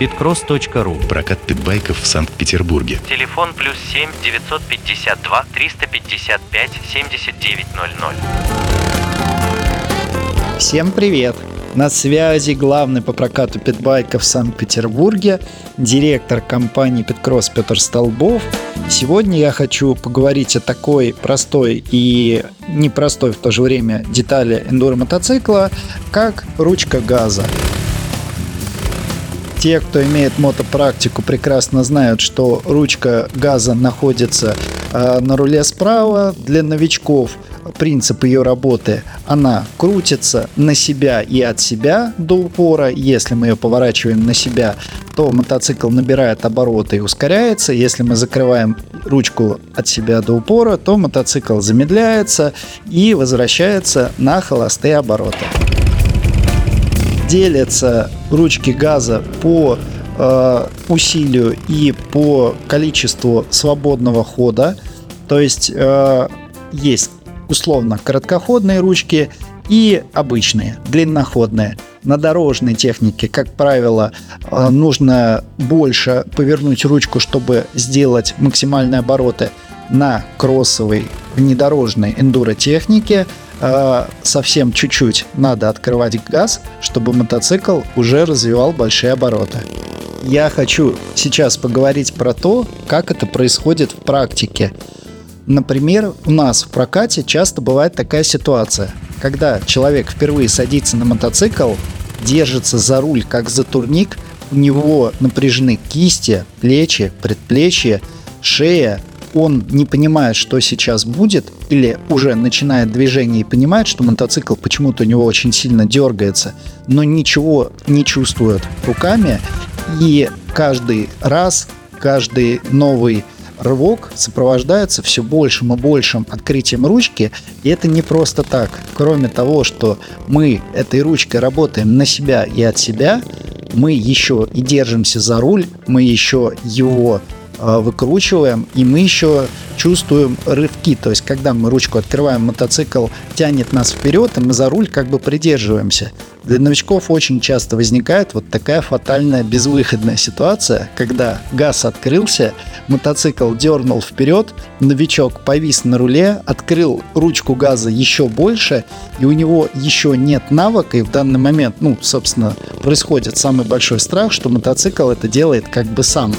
Питкросс.ру Прокат питбайков в Санкт-Петербурге. Телефон плюс 7 952 355 7900. Всем привет! На связи главный по прокату питбайков в Санкт-Петербурге, директор компании Питкросс Петр Столбов. Сегодня я хочу поговорить о такой простой и непростой в то же время детали эндуро мотоцикла, как ручка газа. Те, кто имеет мотопрактику, прекрасно знают, что ручка газа находится э, на руле справа. Для новичков принцип ее работы, она крутится на себя и от себя до упора. Если мы ее поворачиваем на себя, то мотоцикл набирает обороты и ускоряется. Если мы закрываем ручку от себя до упора, то мотоцикл замедляется и возвращается на холостые обороты делятся ручки газа по э, усилию и по количеству свободного хода. То есть э, есть условно короткоходные ручки и обычные, длинноходные. На дорожной технике, как правило, э, нужно больше повернуть ручку, чтобы сделать максимальные обороты. На кроссовой внедорожной эндуро технике э, совсем чуть-чуть надо открывать газ, чтобы мотоцикл уже развивал большие обороты. Я хочу сейчас поговорить про то, как это происходит в практике. Например, у нас в прокате часто бывает такая ситуация, когда человек впервые садится на мотоцикл, держится за руль как за турник, у него напряжены кисти, плечи, предплечья, шея, он не понимает, что сейчас будет, или уже начинает движение и понимает, что мотоцикл почему-то у него очень сильно дергается, но ничего не чувствует руками, и каждый раз, каждый новый рывок сопровождается все большим и большим открытием ручки, и это не просто так. Кроме того, что мы этой ручкой работаем на себя и от себя, мы еще и держимся за руль, мы еще его выкручиваем, и мы еще чувствуем рывки. То есть, когда мы ручку открываем, мотоцикл тянет нас вперед, и мы за руль как бы придерживаемся. Для новичков очень часто возникает вот такая фатальная безвыходная ситуация, когда газ открылся, мотоцикл дернул вперед, новичок повис на руле, открыл ручку газа еще больше, и у него еще нет навыка, и в данный момент, ну, собственно, происходит самый большой страх, что мотоцикл это делает как бы сам.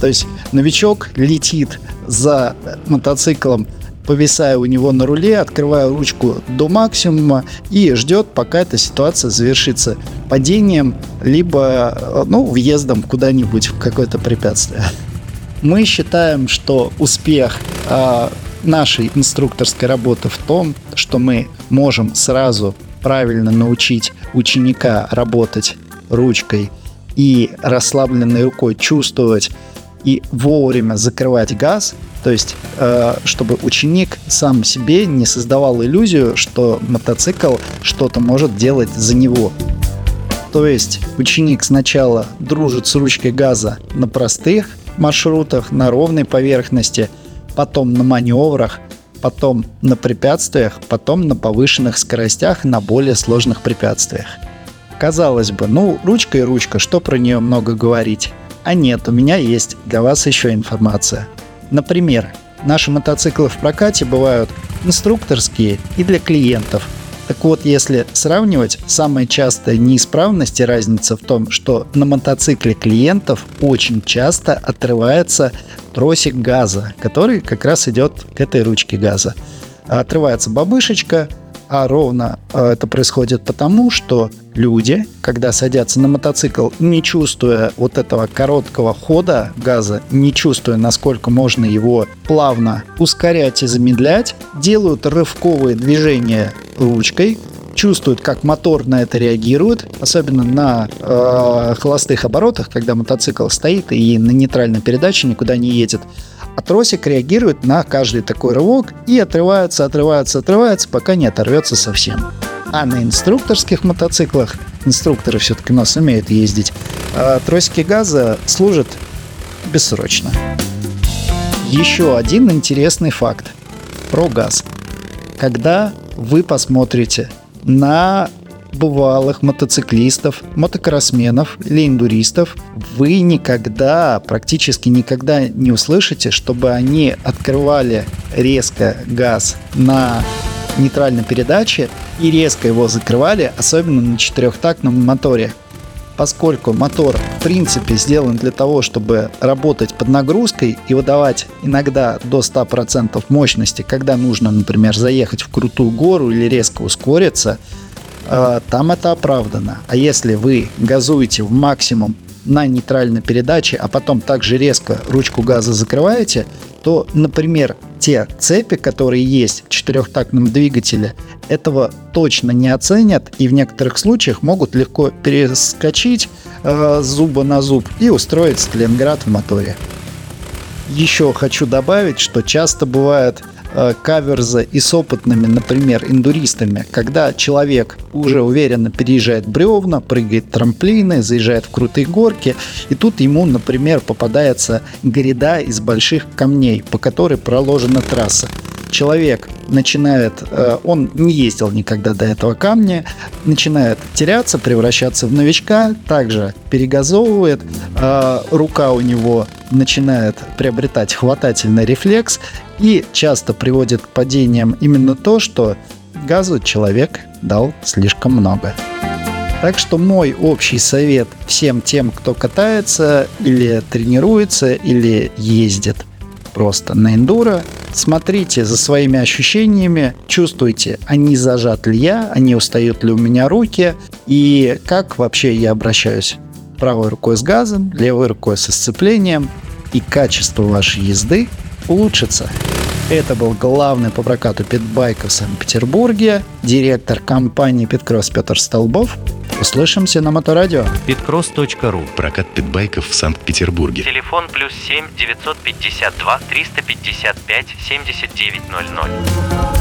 То есть новичок летит за мотоциклом, повисая у него на руле, открывая ручку до максимума и ждет, пока эта ситуация завершится падением, либо ну, въездом куда-нибудь в какое-то препятствие. Мы считаем, что успех э, нашей инструкторской работы в том, что мы можем сразу правильно научить ученика работать ручкой и расслабленной рукой чувствовать и вовремя закрывать газ, то есть э, чтобы ученик сам себе не создавал иллюзию, что мотоцикл что-то может делать за него. То есть ученик сначала дружит с ручкой газа на простых маршрутах, на ровной поверхности, потом на маневрах, потом на препятствиях, потом на повышенных скоростях, на более сложных препятствиях. Казалось бы, ну, ручка и ручка, что про нее много говорить. А нет, у меня есть для вас еще информация. Например, наши мотоциклы в прокате бывают инструкторские и для клиентов. Так вот, если сравнивать, самая частая неисправность и разница в том, что на мотоцикле клиентов очень часто отрывается тросик газа, который как раз идет к этой ручке газа. Отрывается бабышечка, а ровно э, это происходит потому, что люди, когда садятся на мотоцикл, не чувствуя вот этого короткого хода газа, не чувствуя, насколько можно его плавно ускорять и замедлять, делают рывковые движения ручкой, чувствуют, как мотор на это реагирует, особенно на э, холостых оборотах, когда мотоцикл стоит и на нейтральной передаче никуда не едет. А тросик реагирует на каждый такой рывок и отрывается, отрывается, отрывается, пока не оторвется совсем. А на инструкторских мотоциклах, инструкторы все-таки у нас умеют ездить, а тросики газа служат бессрочно. Еще один интересный факт про газ. Когда вы посмотрите на бывалых мотоциклистов, мотокроссменов или эндуристов вы никогда, практически никогда не услышите, чтобы они открывали резко газ на нейтральной передаче и резко его закрывали, особенно на четырехтактном моторе. Поскольку мотор в принципе сделан для того, чтобы работать под нагрузкой и выдавать иногда до 100% мощности, когда нужно, например, заехать в крутую гору или резко ускориться, там это оправдано. А если вы газуете в максимум на нейтральной передаче, а потом также резко ручку газа закрываете, то, например, те цепи, которые есть в четырехтактном двигателе, этого точно не оценят и в некоторых случаях могут легко перескочить э, зуба на зуб и устроить Сталинград в моторе. Еще хочу добавить, что часто бывает Э, каверза и с опытными, например, индуристами, когда человек уже уверенно переезжает бревна, прыгает трамплины, заезжает в крутые горки, и тут ему, например, попадается гряда из больших камней, по которой проложена трасса. Человек начинает, э, он не ездил никогда до этого камня, начинает теряться, превращаться в новичка, также перегазовывает, э, рука у него начинает приобретать хватательный рефлекс и часто приводит к падениям именно то, что газу человек дал слишком много. Так что мой общий совет всем тем, кто катается или тренируется или ездит просто на эндуро, смотрите за своими ощущениями, чувствуйте, они зажат ли я, они устают ли у меня руки и как вообще я обращаюсь правой рукой с газом, левой рукой со сцеплением и качество вашей езды улучшится. Это был главный по прокату питбайков в Санкт-Петербурге, директор компании Питкросс Петр Столбов. Услышимся на Моторадио. Питкросс.ру Прокат питбайков в Санкт-Петербурге. Телефон плюс 7 952 355 7900.